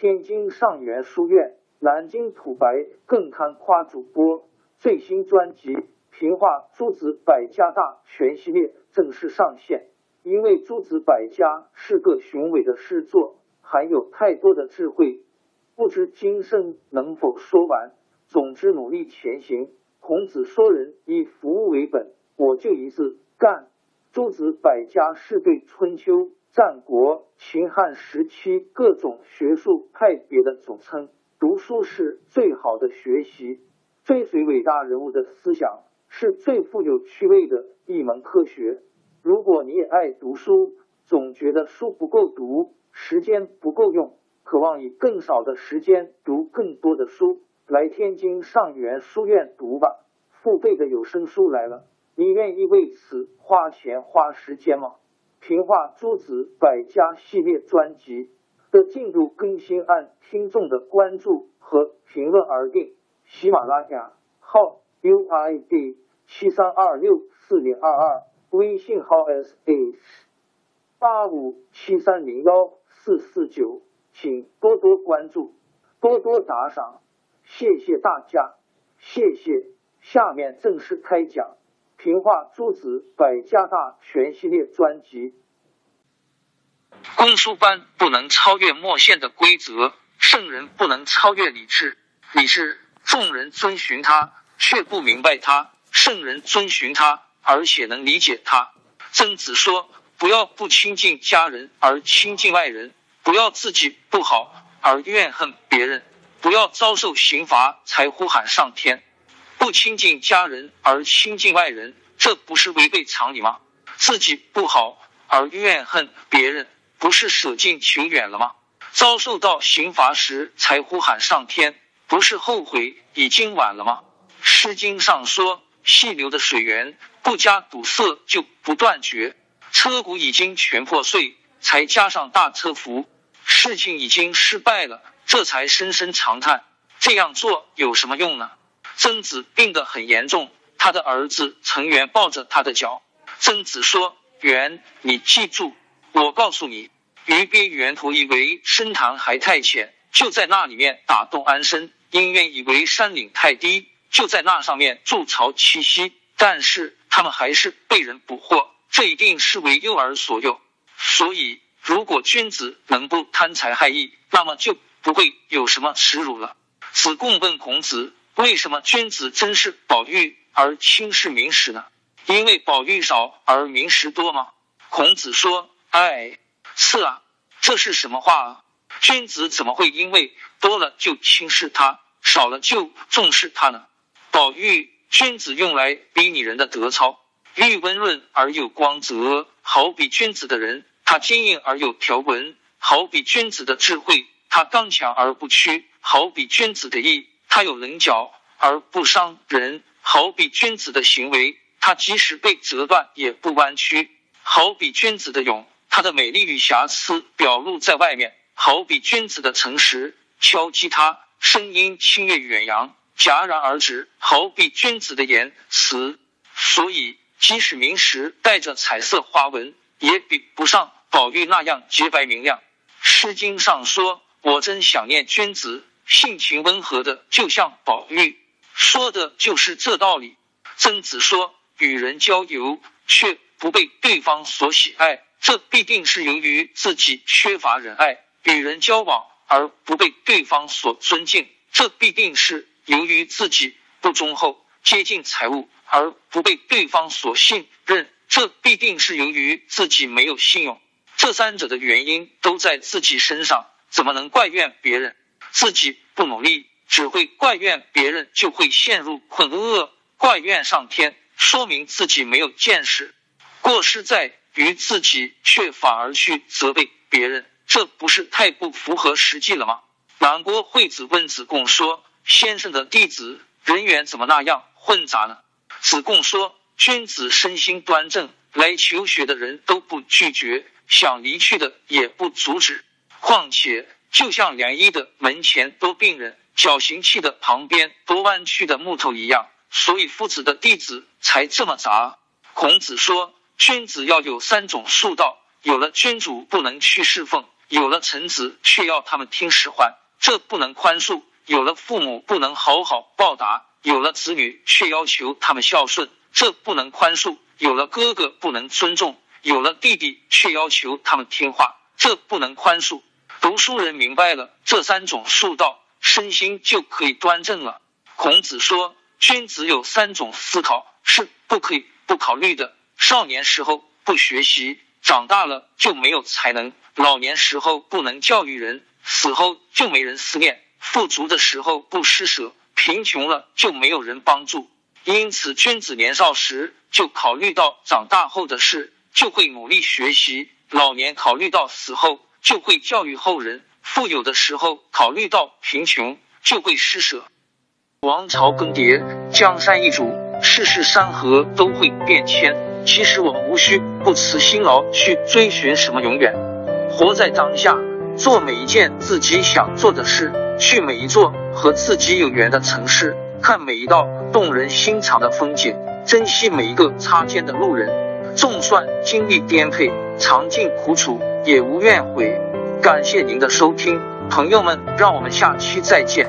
天津上元书院、南京土白更堪夸主播最新专辑《评话诸子百家大全》系列正式上线。因为诸子百家是个雄伟的诗作，含有太多的智慧，不知今生能否说完。总之，努力前行。孔子说人以服务为本，我就一字干。诸子百家是对春秋。战国、秦汉时期各种学术派别的总称。读书是最好的学习，追随伟大人物的思想是最富有趣味的一门科学。如果你也爱读书，总觉得书不够读，时间不够用，渴望以更少的时间读更多的书，来天津上元书院读吧。付费的有声书来了，你愿意为此花钱花时间吗？评话诸子百家系列专辑的进度更新按听众的关注和评论而定。喜马拉雅号 UID 七三二六四零二二，微信号 sh 八五七三零幺四四九，请多多关注，多多打赏，谢谢大家，谢谢。下面正式开讲。平话诸子百家大全系列专辑。公输班不能超越墨线的规则，圣人不能超越理智。理智，众人遵循他，却不明白他；圣人遵循他，而且能理解他。曾子说：“不要不亲近家人而亲近外人，不要自己不好而怨恨别人，不要遭受刑罚才呼喊上天。”不亲近家人而亲近外人，这不是违背常理吗？自己不好而怨恨别人，不是舍近求远了吗？遭受到刑罚时才呼喊上天，不是后悔已经晚了吗？《诗经》上说：“细流的水源不加堵塞就不断绝，车骨已经全破碎，才加上大车服。事情已经失败了，这才深深长叹。这样做有什么用呢？”曾子病得很严重，他的儿子成元抱着他的脚。曾子说：“元，你记住，我告诉你，鱼鳖源头以为深潭还太浅，就在那里面打洞安身；因渊以为山岭太低，就在那上面筑巢栖息。但是他们还是被人捕获，这一定是为诱饵所诱。所以，如果君子能不贪财害义，那么就不会有什么耻辱了。”子贡问孔子。为什么君子珍视宝玉而轻视名实呢？因为宝玉少而名实多吗？孔子说：“哎，是啊，这是什么话啊？君子怎么会因为多了就轻视他，少了就重视他呢？宝玉，君子用来比拟人的德操，玉温润而有光泽，好比君子的人，他坚硬而有条纹；好比君子的智慧，他刚强而不屈；好比君子的义。”他有棱角而不伤人，好比君子的行为，他即使被折断也不弯曲；好比君子的勇，他的美丽与瑕疵表露在外面；好比君子的诚实，敲击他声音清越远扬，戛然而止；好比君子的言辞。所以，即使明石带着彩色花纹，也比不上宝玉那样洁白明亮。《诗经》上说：“我真想念君子。”性情温和的，就像宝玉，说的就是这道理。曾子说：“与人交游却不被对方所喜爱，这必定是由于自己缺乏仁爱；与人交往而不被对方所尊敬，这必定是由于自己不忠厚；接近财物而不被对方所信任，这必定是由于自己没有信用。这三者的原因都在自己身上，怎么能怪怨别人？”自己不努力，只会怪怨别人，就会陷入困厄；怪怨上天，说明自己没有见识。过失在于自己，却反而去责备别人，这不是太不符合实际了吗？南郭惠子问子贡说：“先生的弟子人缘怎么那样混杂呢？”子贡说：“君子身心端正，来求学的人都不拒绝，想离去的也不阻止。况且，就像良医的门前多病人，绞刑器的旁边多弯曲的木头一样，所以夫子的弟子才这么杂。”孔子说：“君子要有三种术道，有了君主不能去侍奉，有了臣子却要他们听使唤。”这不能宽恕，有了父母不能好好报答；有了子女却要求他们孝顺，这不能宽恕；有了哥哥不能尊重，有了弟弟却要求他们听话，这不能宽恕。读书人明白了这三种术道，身心就可以端正了。孔子说：“君子有三种思考是不可以不考虑的：少年时候不学习，长大了就没有才能；老年时候不能教育人。”死后就没人思念，富足的时候不施舍，贫穷了就没有人帮助。因此，君子年少时就考虑到长大后的事，就会努力学习；老年考虑到死后，就会教育后人；富有的时候考虑到贫穷，就会施舍。王朝更迭，江山易主，世事山河都会变迁。其实，我们无需不辞辛劳去追寻什么永远，活在当下。做每一件自己想做的事，去每一座和自己有缘的城市，看每一道动人心肠的风景，珍惜每一个擦肩的路人。纵算经历颠沛，尝尽苦楚，也无怨悔。感谢您的收听，朋友们，让我们下期再见。